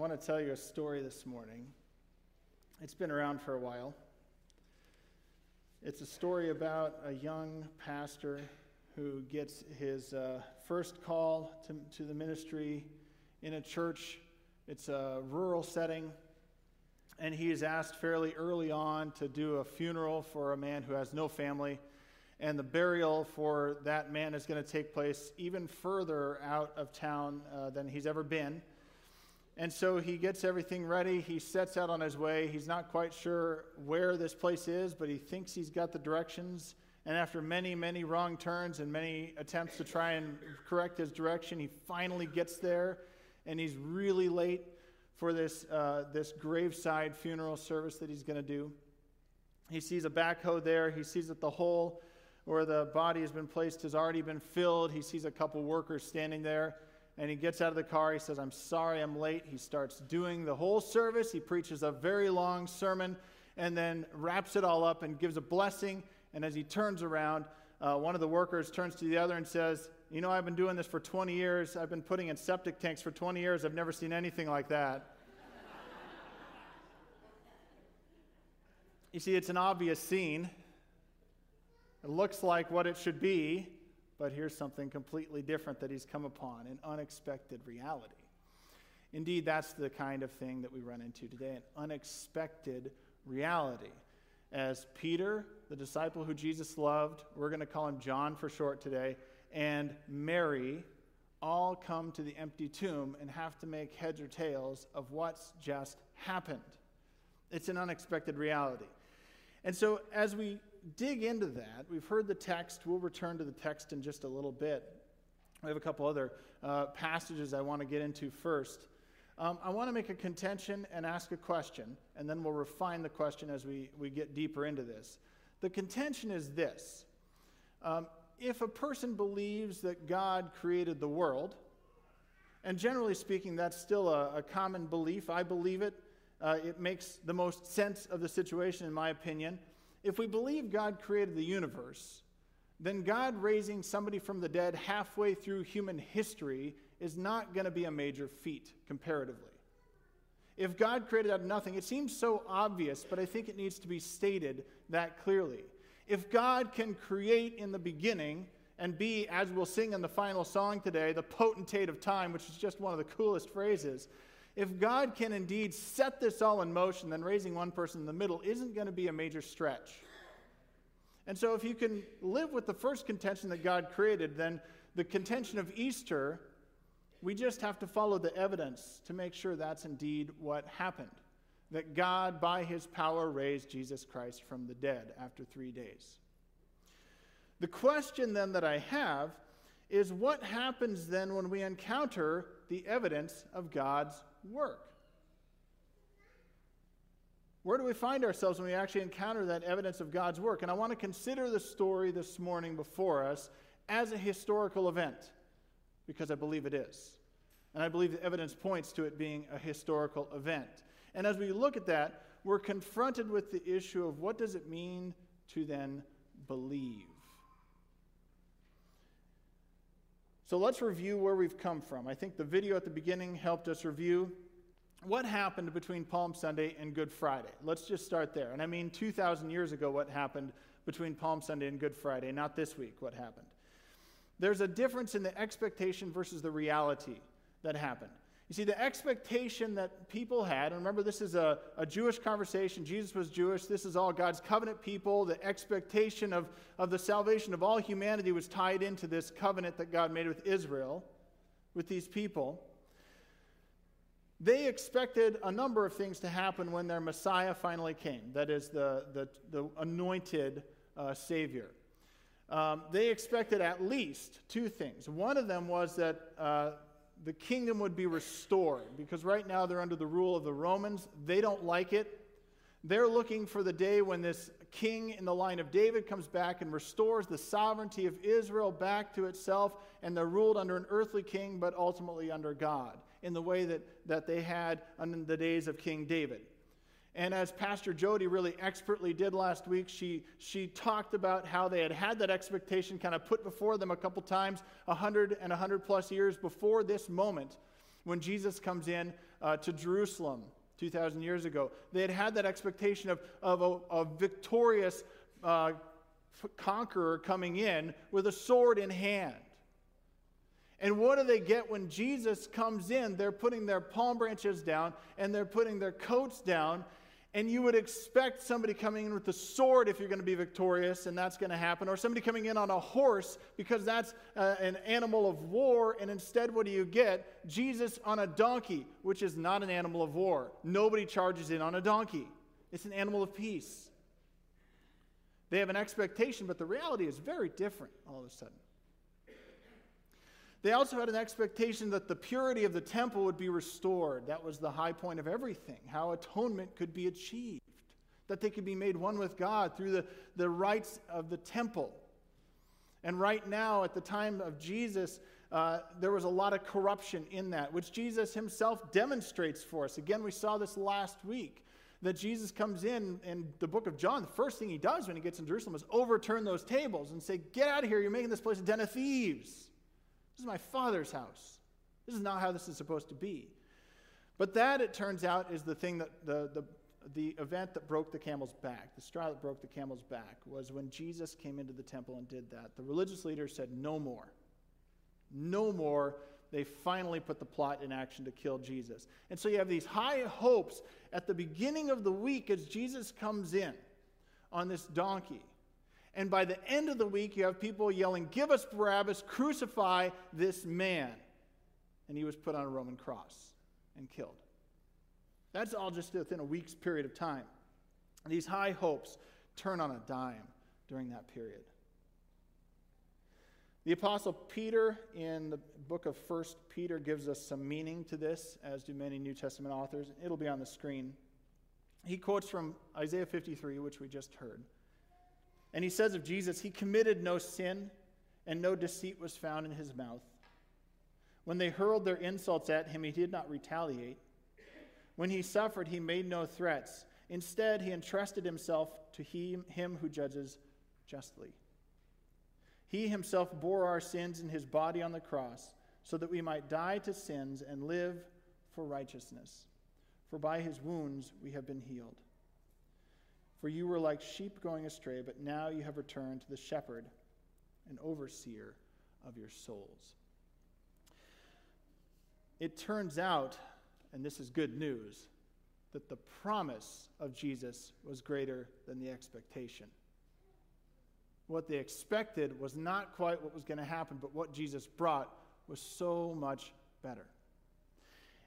want to tell you a story this morning. It's been around for a while. It's a story about a young pastor who gets his uh, first call to, to the ministry in a church. It's a rural setting, and he is asked fairly early on to do a funeral for a man who has no family. And the burial for that man is going to take place even further out of town uh, than he's ever been. And so he gets everything ready. He sets out on his way. He's not quite sure where this place is, but he thinks he's got the directions. And after many, many wrong turns and many attempts to try and correct his direction, he finally gets there. And he's really late for this, uh, this graveside funeral service that he's going to do. He sees a backhoe there. He sees that the hole where the body has been placed has already been filled. He sees a couple workers standing there and he gets out of the car. He says, I'm sorry I'm late. He starts doing the whole service. He preaches a very long sermon and then wraps it all up and gives a blessing. And as he turns around, uh, one of the workers turns to the other and says, You know, I've been doing this for 20 years. I've been putting in septic tanks for 20 years. I've never seen anything like that. you see, it's an obvious scene. It looks like what it should be, but here's something completely different that he's come upon an unexpected reality. Indeed, that's the kind of thing that we run into today an unexpected reality. As Peter, the disciple who Jesus loved, we're going to call him John for short today, and Mary all come to the empty tomb and have to make heads or tails of what's just happened. It's an unexpected reality. And so, as we dig into that, we've heard the text. We'll return to the text in just a little bit. We have a couple other uh, passages I want to get into first. Um, I want to make a contention and ask a question, and then we'll refine the question as we, we get deeper into this. The contention is this um, If a person believes that God created the world, and generally speaking, that's still a, a common belief, I believe it. Uh, it makes the most sense of the situation, in my opinion. If we believe God created the universe, then God raising somebody from the dead halfway through human history is not going to be a major feat comparatively. If God created out of nothing, it seems so obvious, but I think it needs to be stated that clearly. If God can create in the beginning and be, as we'll sing in the final song today, the potentate of time, which is just one of the coolest phrases, if God can indeed set this all in motion, then raising one person in the middle isn't going to be a major stretch. And so, if you can live with the first contention that God created, then the contention of Easter, we just have to follow the evidence to make sure that's indeed what happened. That God, by his power, raised Jesus Christ from the dead after three days. The question then that I have is what happens then when we encounter the evidence of God's work? Where do we find ourselves when we actually encounter that evidence of God's work? And I want to consider the story this morning before us as a historical event, because I believe it is. And I believe the evidence points to it being a historical event. And as we look at that, we're confronted with the issue of what does it mean to then believe? So let's review where we've come from. I think the video at the beginning helped us review what happened between Palm Sunday and Good Friday. Let's just start there. And I mean 2,000 years ago, what happened between Palm Sunday and Good Friday, not this week, what happened. There's a difference in the expectation versus the reality that happened. You see, the expectation that people had, and remember, this is a, a Jewish conversation. Jesus was Jewish. This is all God's covenant people. The expectation of, of the salvation of all humanity was tied into this covenant that God made with Israel, with these people. They expected a number of things to happen when their Messiah finally came that is, the, the, the anointed uh, Savior. Um, they expected at least two things. One of them was that. Uh, the kingdom would be restored because right now they're under the rule of the Romans. They don't like it. They're looking for the day when this king in the line of David comes back and restores the sovereignty of Israel back to itself, and they're ruled under an earthly king, but ultimately under God, in the way that, that they had in the days of King David. And as Pastor Jody really expertly did last week, she, she talked about how they had had that expectation kind of put before them a couple times, 100 and 100 plus years before this moment. When Jesus comes in uh, to Jerusalem 2,000 years ago, they had had that expectation of, of a, a victorious uh, conqueror coming in with a sword in hand. And what do they get when Jesus comes in? They're putting their palm branches down and they're putting their coats down. And you would expect somebody coming in with a sword if you're going to be victorious, and that's going to happen, or somebody coming in on a horse because that's uh, an animal of war. And instead, what do you get? Jesus on a donkey, which is not an animal of war. Nobody charges in on a donkey, it's an animal of peace. They have an expectation, but the reality is very different all of a sudden. They also had an expectation that the purity of the temple would be restored. That was the high point of everything, how atonement could be achieved, that they could be made one with God through the, the rites of the temple. And right now, at the time of Jesus, uh, there was a lot of corruption in that, which Jesus himself demonstrates for us. Again, we saw this last week that Jesus comes in in the book of John. The first thing he does when he gets in Jerusalem is overturn those tables and say, Get out of here, you're making this place a den of thieves. This is my father's house. This is not how this is supposed to be. But that, it turns out, is the thing that the, the, the event that broke the camel's back, the straw that broke the camel's back, was when Jesus came into the temple and did that. The religious leaders said, No more. No more. They finally put the plot in action to kill Jesus. And so you have these high hopes at the beginning of the week as Jesus comes in on this donkey. And by the end of the week, you have people yelling, Give us Barabbas, crucify this man. And he was put on a Roman cross and killed. That's all just within a week's period of time. These high hopes turn on a dime during that period. The Apostle Peter in the book of First Peter gives us some meaning to this, as do many New Testament authors. It'll be on the screen. He quotes from Isaiah 53, which we just heard. And he says of Jesus, He committed no sin, and no deceit was found in his mouth. When they hurled their insults at him, he did not retaliate. When he suffered, he made no threats. Instead, he entrusted himself to him, him who judges justly. He himself bore our sins in his body on the cross, so that we might die to sins and live for righteousness. For by his wounds we have been healed. For you were like sheep going astray, but now you have returned to the shepherd and overseer of your souls. It turns out, and this is good news, that the promise of Jesus was greater than the expectation. What they expected was not quite what was going to happen, but what Jesus brought was so much better.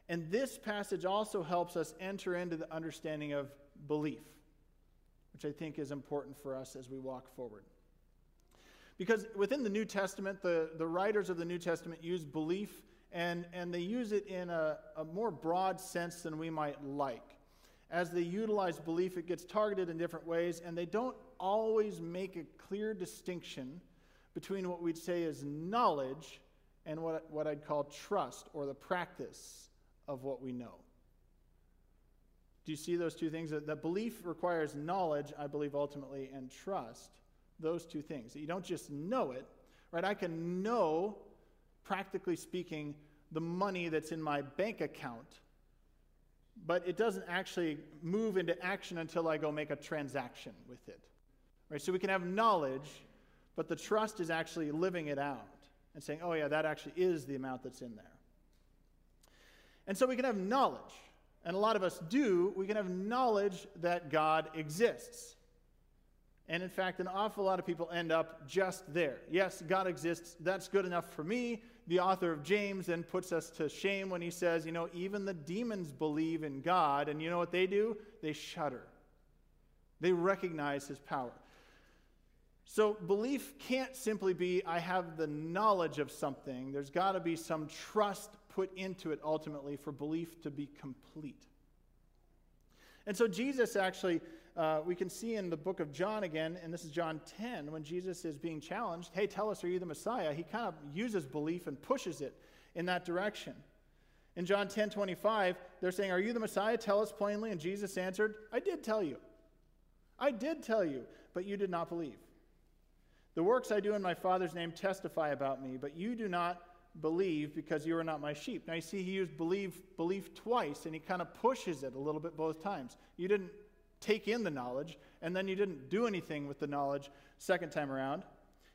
And this passage also helps us enter into the understanding of belief which I think is important for us as we walk forward. Because within the New Testament, the, the writers of the New Testament use belief and, and they use it in a, a more broad sense than we might like. As they utilize belief, it gets targeted in different ways, and they don't always make a clear distinction between what we'd say is knowledge and what, what I'd call trust or the practice of what we know. Do you see those two things? That, that belief requires knowledge, I believe, ultimately, and trust. Those two things. You don't just know it, right? I can know, practically speaking, the money that's in my bank account, but it doesn't actually move into action until I go make a transaction with it. Right? So we can have knowledge, but the trust is actually living it out and saying, oh, yeah, that actually is the amount that's in there. And so we can have knowledge and a lot of us do, we can have knowledge that God exists. And in fact, an awful lot of people end up just there. Yes, God exists. That's good enough for me. The author of James then puts us to shame when he says, you know, even the demons believe in God. And you know what they do? They shudder, they recognize his power. So belief can't simply be, I have the knowledge of something. There's got to be some trust put into it ultimately for belief to be complete. And so Jesus actually, uh, we can see in the book of John again, and this is John 10, when Jesus is being challenged, hey, tell us, are you the Messiah? He kind of uses belief and pushes it in that direction. In John 10 25, they're saying, Are you the Messiah? Tell us plainly. And Jesus answered, I did tell you. I did tell you, but you did not believe. The works I do in my Father's name testify about me, but you do not believe because you are not my sheep. Now you see, he used believe, belief twice, and he kind of pushes it a little bit both times. You didn't take in the knowledge, and then you didn't do anything with the knowledge second time around.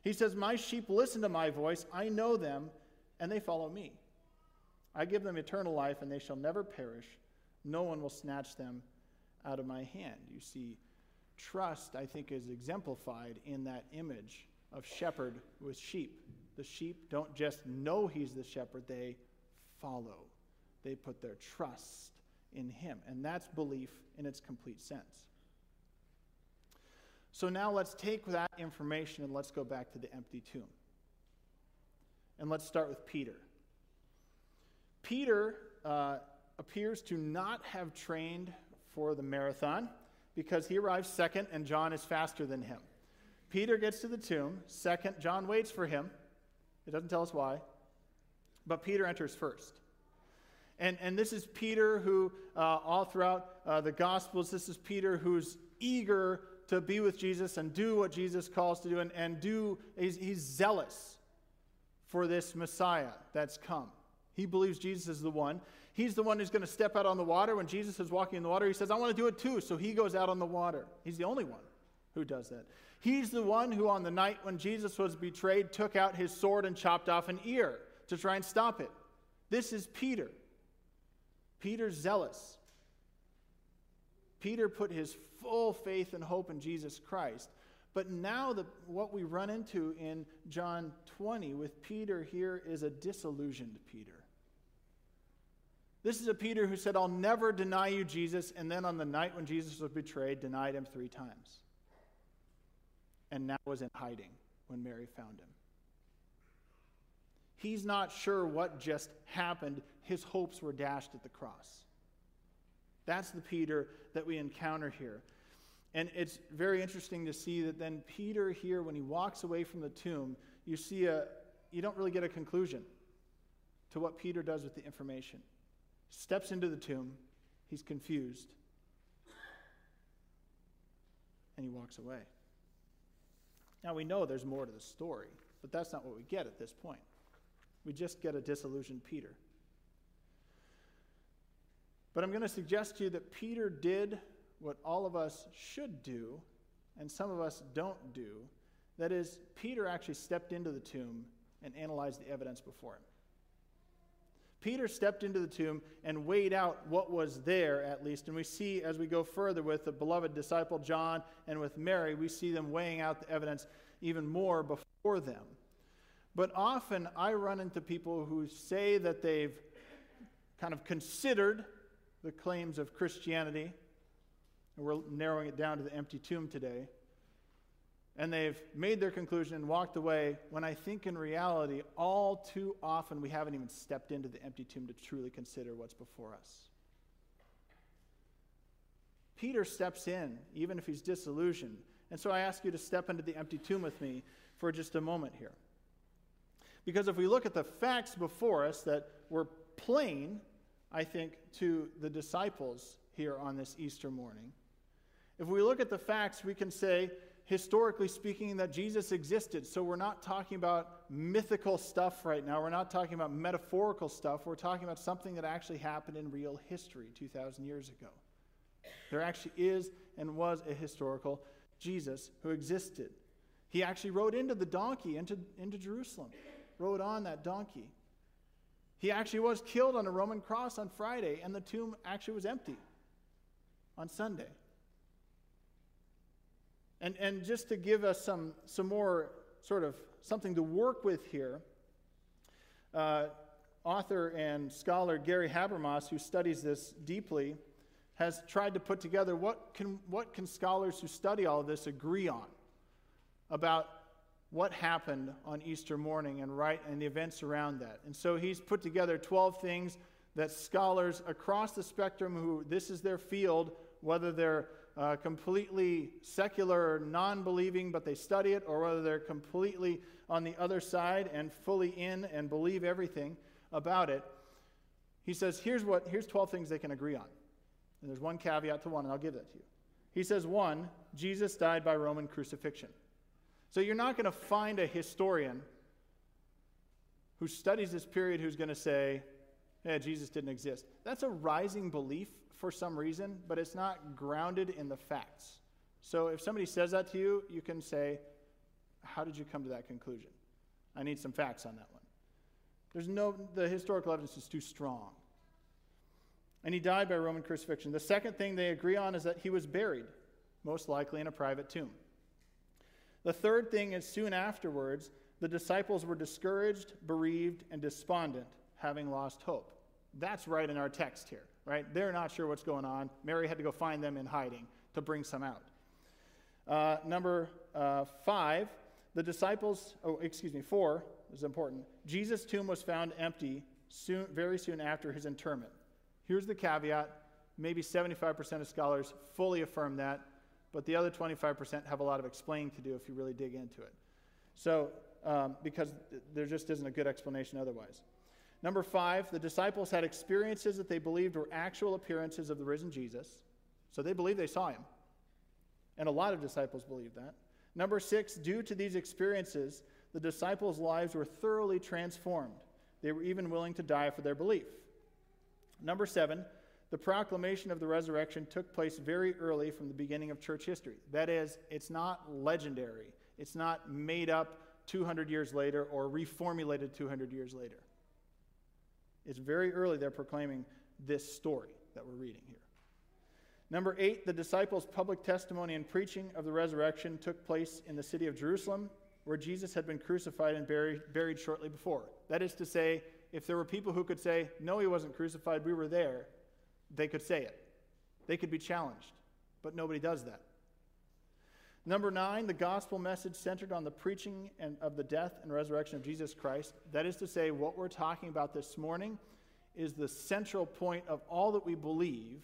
He says, My sheep listen to my voice, I know them, and they follow me. I give them eternal life, and they shall never perish. No one will snatch them out of my hand. You see, trust, I think, is exemplified in that image of shepherd with sheep. The sheep don't just know he's the shepherd, they follow. They put their trust in him. And that's belief in its complete sense. So now let's take that information and let's go back to the empty tomb. And let's start with Peter. Peter uh, appears to not have trained for the marathon because he arrives second and John is faster than him. Peter gets to the tomb, second, John waits for him. It doesn't tell us why. But Peter enters first. And, and this is Peter who, uh, all throughout uh, the Gospels, this is Peter who's eager to be with Jesus and do what Jesus calls to do and, and do, he's, he's zealous for this Messiah that's come. He believes Jesus is the one. He's the one who's going to step out on the water. When Jesus is walking in the water, he says, I want to do it too. So he goes out on the water. He's the only one who does that. He's the one who, on the night when Jesus was betrayed, took out his sword and chopped off an ear to try and stop it. This is Peter. Peter's zealous. Peter put his full faith and hope in Jesus Christ. But now, the, what we run into in John 20 with Peter here is a disillusioned Peter. This is a Peter who said, I'll never deny you, Jesus, and then on the night when Jesus was betrayed, denied him three times. And now was in hiding when Mary found him. He's not sure what just happened. His hopes were dashed at the cross. That's the Peter that we encounter here. And it's very interesting to see that then Peter here, when he walks away from the tomb, you see a, you don't really get a conclusion to what Peter does with the information. Steps into the tomb, he's confused, and he walks away. Now we know there's more to the story, but that's not what we get at this point. We just get a disillusioned Peter. But I'm going to suggest to you that Peter did what all of us should do, and some of us don't do. That is, Peter actually stepped into the tomb and analyzed the evidence before him. Peter stepped into the tomb and weighed out what was there, at least. And we see as we go further with the beloved disciple John and with Mary, we see them weighing out the evidence even more before them. But often I run into people who say that they've kind of considered the claims of Christianity, and we're narrowing it down to the empty tomb today. And they've made their conclusion and walked away when I think in reality, all too often, we haven't even stepped into the empty tomb to truly consider what's before us. Peter steps in, even if he's disillusioned. And so I ask you to step into the empty tomb with me for just a moment here. Because if we look at the facts before us that were plain I think, to the disciples here on this Easter morning. If we look at the facts, we can say, historically speaking, that Jesus existed. So we're not talking about mythical stuff right now. We're not talking about metaphorical stuff. We're talking about something that actually happened in real history 2,000 years ago. There actually is and was a historical Jesus who existed. He actually rode into the donkey, into, into Jerusalem, rode on that donkey. He actually was killed on a Roman cross on Friday, and the tomb actually was empty on Sunday. And, and just to give us some, some more sort of something to work with here, uh, author and scholar Gary Habermas, who studies this deeply, has tried to put together what can, what can scholars who study all of this agree on about what happened on Easter morning and right and the events around that. And so he's put together 12 things that scholars across the spectrum who this is their field, whether they're uh, completely secular, non believing, but they study it, or whether they're completely on the other side and fully in and believe everything about it. He says, here's, what, here's 12 things they can agree on. And there's one caveat to one, and I'll give that to you. He says, one, Jesus died by Roman crucifixion. So you're not going to find a historian who studies this period who's going to say, yeah, Jesus didn't exist. That's a rising belief for some reason, but it's not grounded in the facts. So if somebody says that to you, you can say, How did you come to that conclusion? I need some facts on that one. There's no, the historical evidence is too strong. And he died by Roman crucifixion. The second thing they agree on is that he was buried, most likely in a private tomb. The third thing is soon afterwards, the disciples were discouraged, bereaved, and despondent, having lost hope. That's right in our text here, right? They're not sure what's going on. Mary had to go find them in hiding to bring some out. Uh, number uh, five, the disciples, oh, excuse me, four is important. Jesus' tomb was found empty soon, very soon after his interment. Here's the caveat maybe 75% of scholars fully affirm that, but the other 25% have a lot of explaining to do if you really dig into it. So, um, because there just isn't a good explanation otherwise. Number five, the disciples had experiences that they believed were actual appearances of the risen Jesus. So they believed they saw him. And a lot of disciples believed that. Number six, due to these experiences, the disciples' lives were thoroughly transformed. They were even willing to die for their belief. Number seven, the proclamation of the resurrection took place very early from the beginning of church history. That is, it's not legendary, it's not made up 200 years later or reformulated 200 years later. It's very early they're proclaiming this story that we're reading here. Number eight, the disciples' public testimony and preaching of the resurrection took place in the city of Jerusalem, where Jesus had been crucified and buried, buried shortly before. That is to say, if there were people who could say, No, he wasn't crucified, we were there, they could say it. They could be challenged. But nobody does that. Number nine, the gospel message centered on the preaching and of the death and resurrection of Jesus Christ. That is to say, what we're talking about this morning is the central point of all that we believe.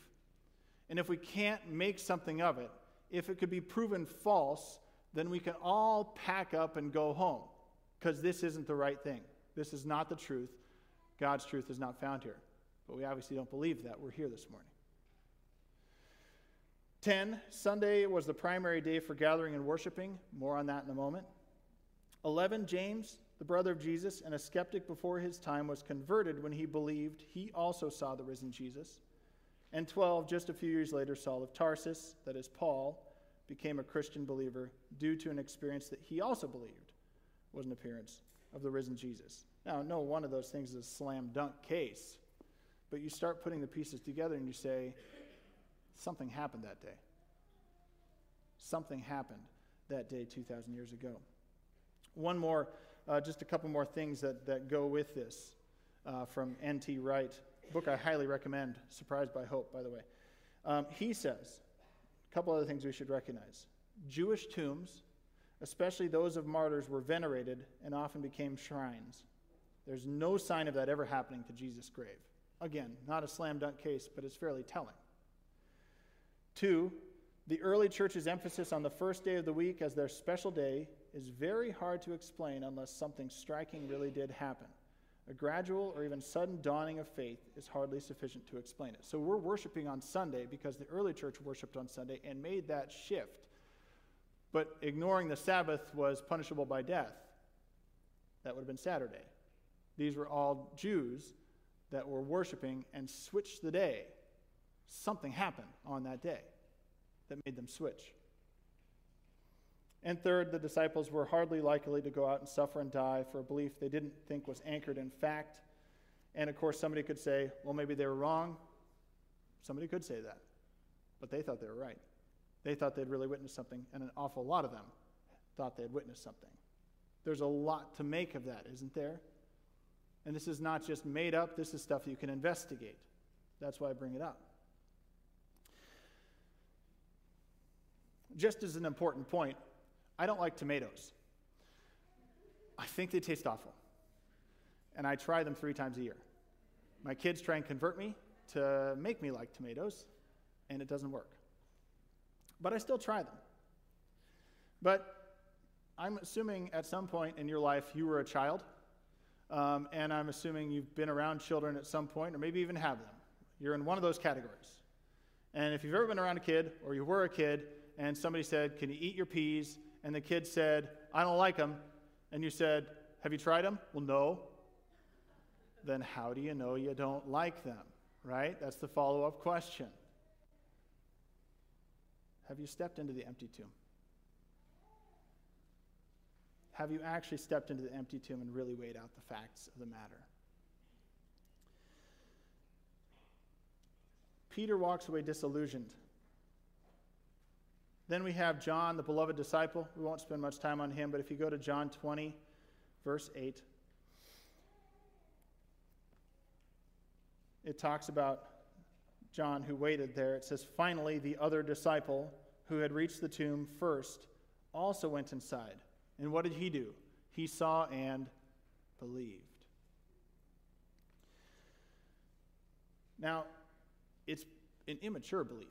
And if we can't make something of it, if it could be proven false, then we can all pack up and go home because this isn't the right thing. This is not the truth. God's truth is not found here. But we obviously don't believe that. We're here this morning. 10, Sunday was the primary day for gathering and worshiping. More on that in a moment. 11, James, the brother of Jesus and a skeptic before his time, was converted when he believed he also saw the risen Jesus. And 12, just a few years later, Saul of Tarsus, that is Paul, became a Christian believer due to an experience that he also believed was an appearance of the risen Jesus. Now, no one of those things is a slam dunk case, but you start putting the pieces together and you say, something happened that day. Something happened that day 2,000 years ago. One more, uh, just a couple more things that, that go with this uh, from N.T. Wright, book I highly recommend, Surprised by Hope, by the way. Um, he says, a couple other things we should recognize. Jewish tombs, especially those of martyrs, were venerated and often became shrines. There's no sign of that ever happening to Jesus' grave. Again, not a slam dunk case, but it's fairly telling. Two, the early church's emphasis on the first day of the week as their special day is very hard to explain unless something striking really did happen. A gradual or even sudden dawning of faith is hardly sufficient to explain it. So we're worshiping on Sunday because the early church worshiped on Sunday and made that shift. But ignoring the Sabbath was punishable by death. That would have been Saturday. These were all Jews that were worshiping and switched the day. Something happened on that day that made them switch. And third, the disciples were hardly likely to go out and suffer and die for a belief they didn't think was anchored in fact. And of course, somebody could say, well, maybe they were wrong. Somebody could say that. But they thought they were right. They thought they'd really witnessed something, and an awful lot of them thought they had witnessed something. There's a lot to make of that, isn't there? And this is not just made up, this is stuff you can investigate. That's why I bring it up. Just as an important point, I don't like tomatoes. I think they taste awful. And I try them three times a year. My kids try and convert me to make me like tomatoes, and it doesn't work. But I still try them. But I'm assuming at some point in your life you were a child, um, and I'm assuming you've been around children at some point, or maybe even have them. You're in one of those categories. And if you've ever been around a kid, or you were a kid, and somebody said, Can you eat your peas? And the kid said, I don't like them. And you said, Have you tried them? Well, no. then how do you know you don't like them? Right? That's the follow up question. Have you stepped into the empty tomb? Have you actually stepped into the empty tomb and really weighed out the facts of the matter? Peter walks away disillusioned. Then we have John, the beloved disciple. We won't spend much time on him, but if you go to John 20, verse 8, it talks about John who waited there. It says, Finally, the other disciple who had reached the tomb first also went inside. And what did he do? He saw and believed. Now, it's an immature belief.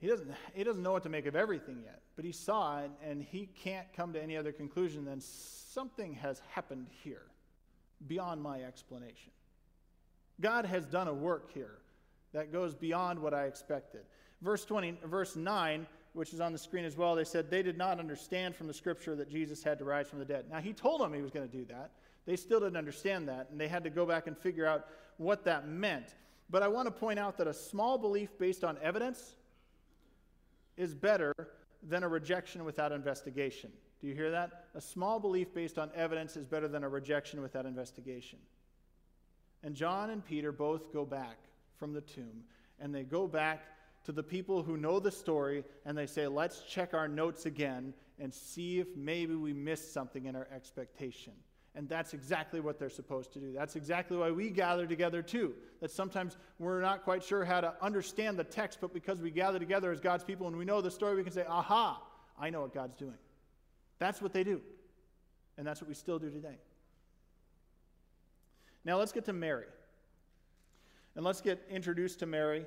He doesn't, he doesn't know what to make of everything yet, but he saw it and he can't come to any other conclusion than something has happened here beyond my explanation. God has done a work here that goes beyond what I expected. Verse 20, verse 9, which is on the screen as well, they said they did not understand from the scripture that Jesus had to rise from the dead. Now, he told them he was going to do that. They still didn't understand that, and they had to go back and figure out what that meant. But I want to point out that a small belief based on evidence is better than a rejection without investigation. Do you hear that? A small belief based on evidence is better than a rejection without investigation. And John and Peter both go back from the tomb, and they go back to the people who know the story, and they say, Let's check our notes again and see if maybe we missed something in our expectation. And that's exactly what they're supposed to do. That's exactly why we gather together too. That sometimes we're not quite sure how to understand the text, but because we gather together as God's people and we know the story, we can say, aha, I know what God's doing. That's what they do. And that's what we still do today. Now let's get to Mary. And let's get introduced to Mary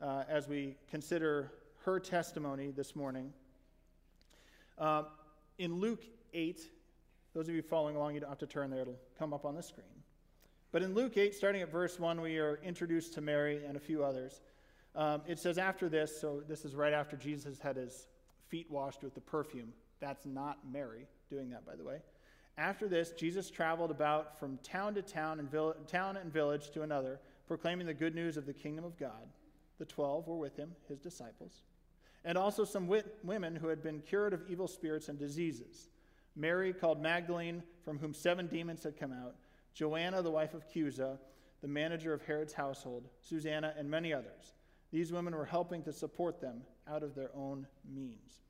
uh, as we consider her testimony this morning. Uh, in Luke 8, those of you following along, you don't have to turn there, it'll come up on the screen. But in Luke 8, starting at verse 1, we are introduced to Mary and a few others. Um, it says, after this, so this is right after Jesus had his feet washed with the perfume. That's not Mary doing that, by the way. After this, Jesus traveled about from town to town and, vill- town and village to another, proclaiming the good news of the kingdom of God. The twelve were with him, his disciples, and also some wit- women who had been cured of evil spirits and diseases. Mary, called Magdalene, from whom seven demons had come out, Joanna, the wife of Chuza, the manager of Herod's household, Susanna, and many others. These women were helping to support them out of their own means.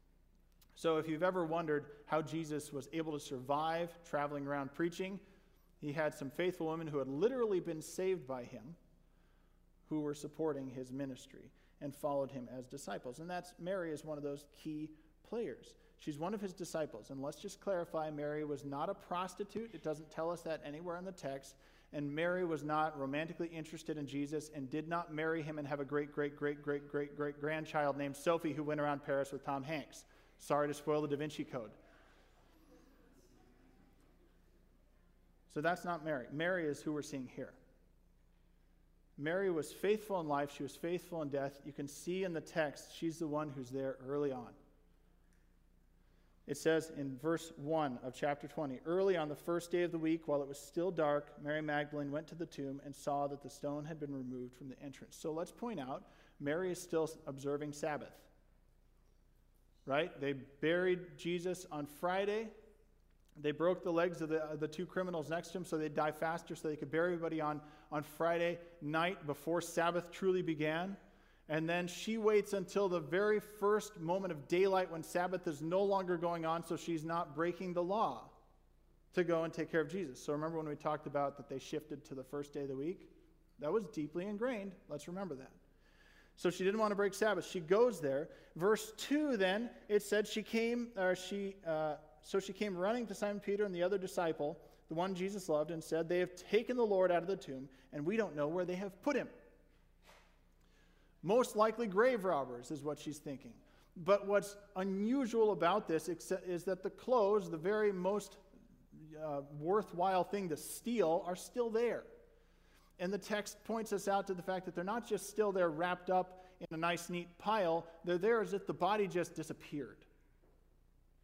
So, if you've ever wondered how Jesus was able to survive traveling around preaching, he had some faithful women who had literally been saved by him who were supporting his ministry and followed him as disciples. And that's Mary is one of those key players. She's one of his disciples. And let's just clarify Mary was not a prostitute. It doesn't tell us that anywhere in the text. And Mary was not romantically interested in Jesus and did not marry him and have a great, great, great, great, great, great grandchild named Sophie who went around Paris with Tom Hanks. Sorry to spoil the Da Vinci Code. So that's not Mary. Mary is who we're seeing here. Mary was faithful in life, she was faithful in death. You can see in the text, she's the one who's there early on. It says in verse 1 of chapter 20 Early on the first day of the week, while it was still dark, Mary Magdalene went to the tomb and saw that the stone had been removed from the entrance. So let's point out Mary is still observing Sabbath. Right? They buried Jesus on Friday. They broke the legs of the, the two criminals next to him so they'd die faster so they could bury everybody on, on Friday night before Sabbath truly began. And then she waits until the very first moment of daylight when Sabbath is no longer going on, so she's not breaking the law to go and take care of Jesus. So remember when we talked about that they shifted to the first day of the week? That was deeply ingrained. Let's remember that. So she didn't want to break Sabbath. She goes there. Verse 2 then, it said she came, or she, uh, so she came running to Simon Peter and the other disciple, the one Jesus loved, and said, They have taken the Lord out of the tomb, and we don't know where they have put him. Most likely grave robbers, is what she's thinking. But what's unusual about this is that the clothes, the very most uh, worthwhile thing to steal, are still there. And the text points us out to the fact that they're not just still there wrapped up in a nice, neat pile, they're there as if the body just disappeared.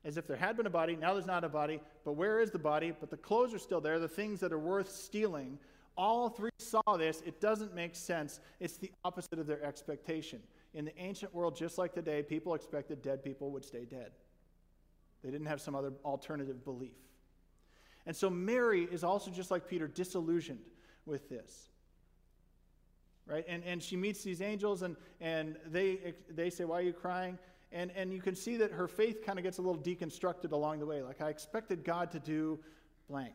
As if there had been a body, now there's not a body, but where is the body? But the clothes are still there, the things that are worth stealing. All three saw this. It doesn't make sense. It's the opposite of their expectation. In the ancient world, just like today, people expected dead people would stay dead. They didn't have some other alternative belief. And so Mary is also, just like Peter, disillusioned with this. Right? And, and she meets these angels, and, and they, they say, Why are you crying? And, and you can see that her faith kind of gets a little deconstructed along the way. Like, I expected God to do blank.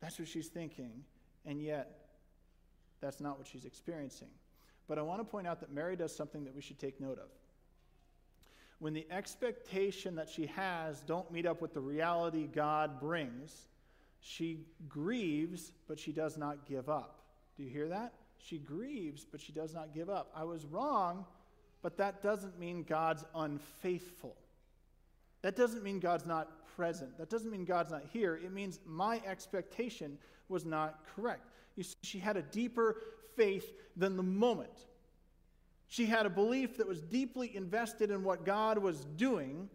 That's what she's thinking, and yet that's not what she's experiencing. But I want to point out that Mary does something that we should take note of. When the expectation that she has don't meet up with the reality God brings, she grieves, but she does not give up. Do you hear that? She grieves, but she does not give up. I was wrong, but that doesn't mean God's unfaithful. That doesn't mean God's not present. That doesn't mean God's not here. It means my expectation was not correct. You see, she had a deeper faith than the moment. She had a belief that was deeply invested in what God was doing.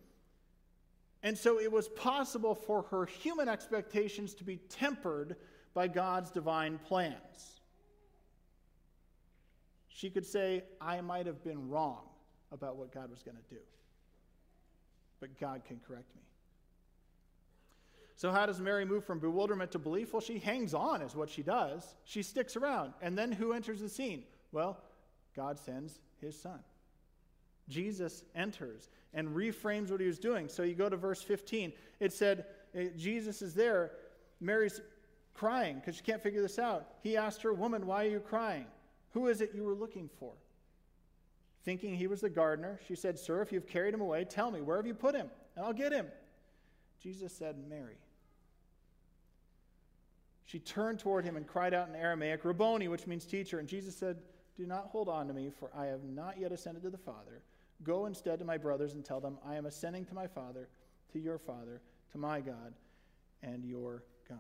And so it was possible for her human expectations to be tempered by God's divine plans. She could say, I might have been wrong about what God was going to do, but God can correct me. So, how does Mary move from bewilderment to belief? Well, she hangs on, is what she does. She sticks around. And then who enters the scene? Well, God sends his son. Jesus enters and reframes what he was doing. So, you go to verse 15. It said, eh, Jesus is there. Mary's crying because she can't figure this out. He asked her, Woman, why are you crying? Who is it you were looking for? Thinking he was the gardener, she said, Sir, if you've carried him away, tell me, where have you put him? And I'll get him. Jesus said, Mary. She turned toward him and cried out in Aramaic, Rabboni, which means teacher. And Jesus said, Do not hold on to me, for I have not yet ascended to the Father. Go instead to my brothers and tell them, I am ascending to my Father, to your Father, to my God, and your God.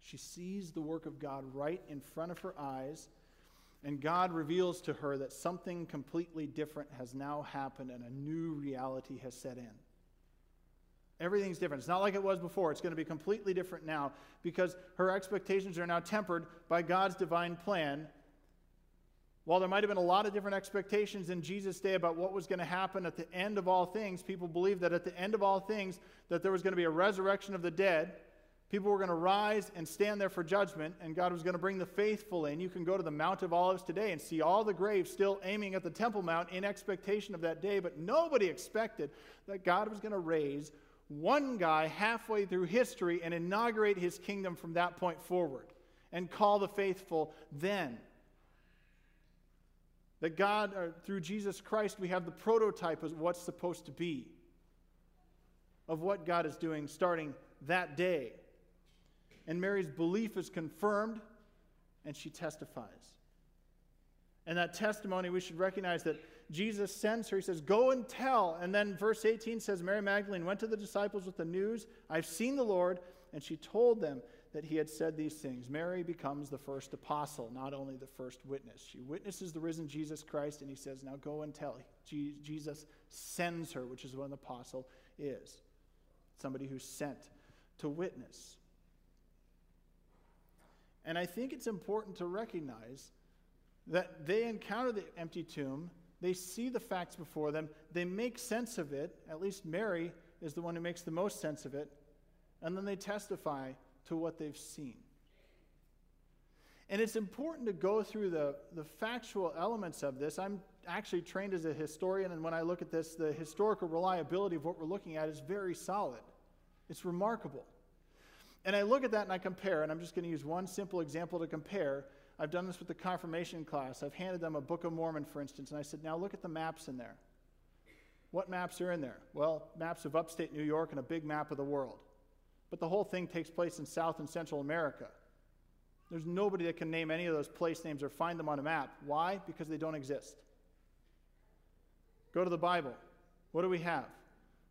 She sees the work of God right in front of her eyes, and God reveals to her that something completely different has now happened and a new reality has set in. Everything's different. It's not like it was before. It's going to be completely different now because her expectations are now tempered by God's divine plan. While there might have been a lot of different expectations in Jesus' day about what was going to happen at the end of all things, people believed that at the end of all things that there was going to be a resurrection of the dead. People were going to rise and stand there for judgment, and God was going to bring the faithful in. You can go to the Mount of Olives today and see all the graves still aiming at the Temple Mount in expectation of that day, but nobody expected that God was going to raise one guy halfway through history and inaugurate his kingdom from that point forward and call the faithful then. That God, uh, through Jesus Christ, we have the prototype of what's supposed to be, of what God is doing starting that day. And Mary's belief is confirmed, and she testifies. And that testimony, we should recognize that Jesus sends her. He says, Go and tell. And then verse 18 says, Mary Magdalene went to the disciples with the news, I've seen the Lord. And she told them that he had said these things. Mary becomes the first apostle, not only the first witness. She witnesses the risen Jesus Christ, and he says, Now go and tell. Jesus sends her, which is what an apostle is somebody who's sent to witness. And I think it's important to recognize that they encounter the empty tomb they see the facts before them, they make sense of it. At least Mary is the one who makes the most sense of it. And then they testify to what they've seen. And it's important to go through the, the factual elements of this. I'm actually trained as a historian, and when I look at this, the historical reliability of what we're looking at is very solid. It's remarkable. And I look at that and I compare, and I'm just going to use one simple example to compare I've done this with the confirmation class. I've handed them a Book of Mormon, for instance, and I said, now look at the maps in there. What maps are in there? Well, maps of upstate New York and a big map of the world. But the whole thing takes place in South and Central America. There's nobody that can name any of those place names or find them on a map. Why? Because they don't exist. Go to the Bible. What do we have?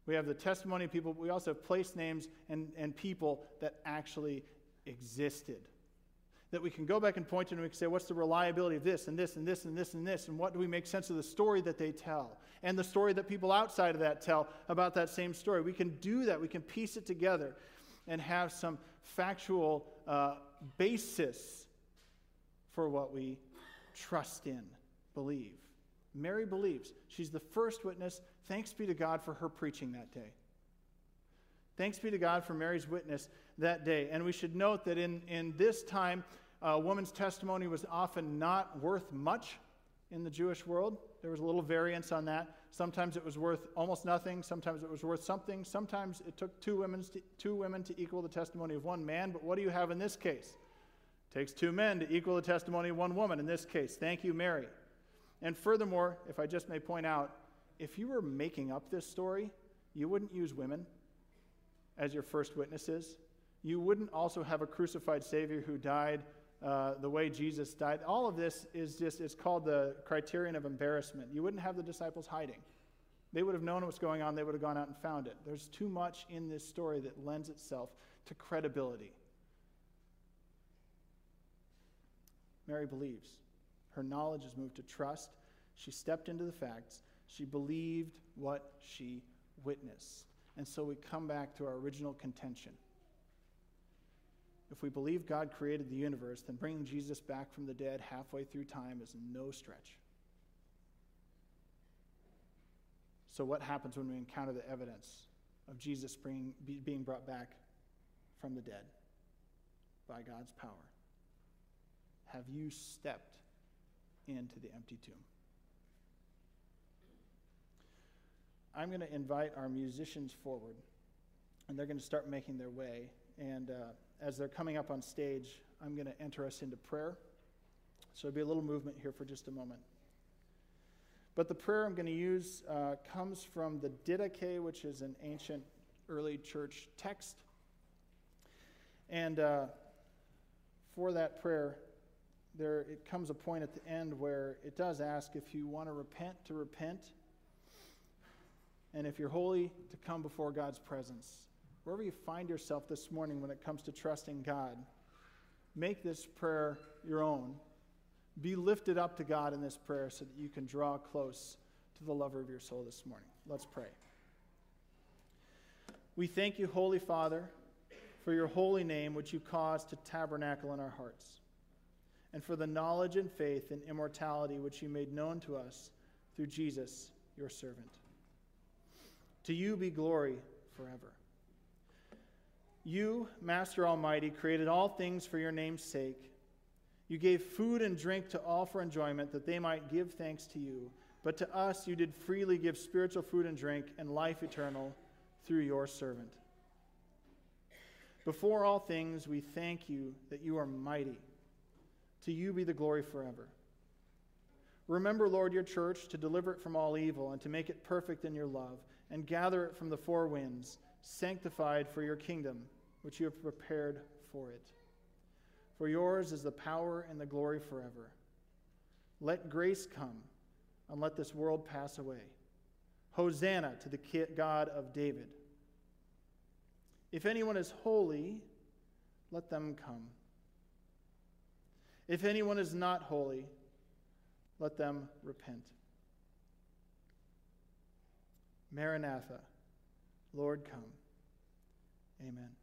We have the testimony of people, but we also have place names and, and people that actually existed. that we can go back and point to and we can say, what's the reliability of this and this and this and this and this? And what do we make sense of the story that they tell and the story that people outside of that tell about that same story? We can do that. We can piece it together and have some factual uh, basis for what we trust in, believe. Mary believes. She's the first witness. Thanks be to God for her preaching that day. Thanks be to God for Mary's witness that day. And we should note that in, in this time, a woman's testimony was often not worth much in the Jewish world. There was a little variance on that. Sometimes it was worth almost nothing. Sometimes it was worth something. Sometimes it took two women to, two women to equal the testimony of one man. But what do you have in this case? It takes two men to equal the testimony of one woman in this case. Thank you, Mary. And furthermore, if I just may point out, if you were making up this story, you wouldn't use women as your first witnesses. You wouldn't also have a crucified Savior who died uh, the way Jesus died. All of this is just, it's called the criterion of embarrassment. You wouldn't have the disciples hiding. They would have known what's going on, they would have gone out and found it. There's too much in this story that lends itself to credibility. Mary believes. Her knowledge is moved to trust. She stepped into the facts. She believed what she witnessed. And so we come back to our original contention. If we believe God created the universe, then bringing Jesus back from the dead halfway through time is no stretch. So, what happens when we encounter the evidence of Jesus bringing, being brought back from the dead by God's power? Have you stepped into the empty tomb? I'm going to invite our musicians forward, and they're going to start making their way. And uh, as they're coming up on stage, I'm going to enter us into prayer. So there'll be a little movement here for just a moment. But the prayer I'm going to use uh, comes from the Didache, which is an ancient early church text. And uh, for that prayer, there it comes a point at the end where it does ask if you want to repent to repent and if you're holy to come before God's presence. Wherever you find yourself this morning when it comes to trusting God make this prayer your own. Be lifted up to God in this prayer so that you can draw close to the lover of your soul this morning. Let's pray. We thank you holy father for your holy name which you caused to tabernacle in our hearts and for the knowledge and faith and immortality which you made known to us through Jesus, your servant. To you be glory forever. You, Master Almighty, created all things for your name's sake. You gave food and drink to all for enjoyment, that they might give thanks to you. But to us you did freely give spiritual food and drink and life eternal through your servant. Before all things, we thank you that you are mighty to you be the glory forever. Remember, Lord, your church to deliver it from all evil and to make it perfect in your love, and gather it from the four winds, sanctified for your kingdom, which you have prepared for it. For yours is the power and the glory forever. Let grace come, and let this world pass away. Hosanna to the God of David. If anyone is holy, let them come. If anyone is not holy, let them repent. Maranatha, Lord come. Amen.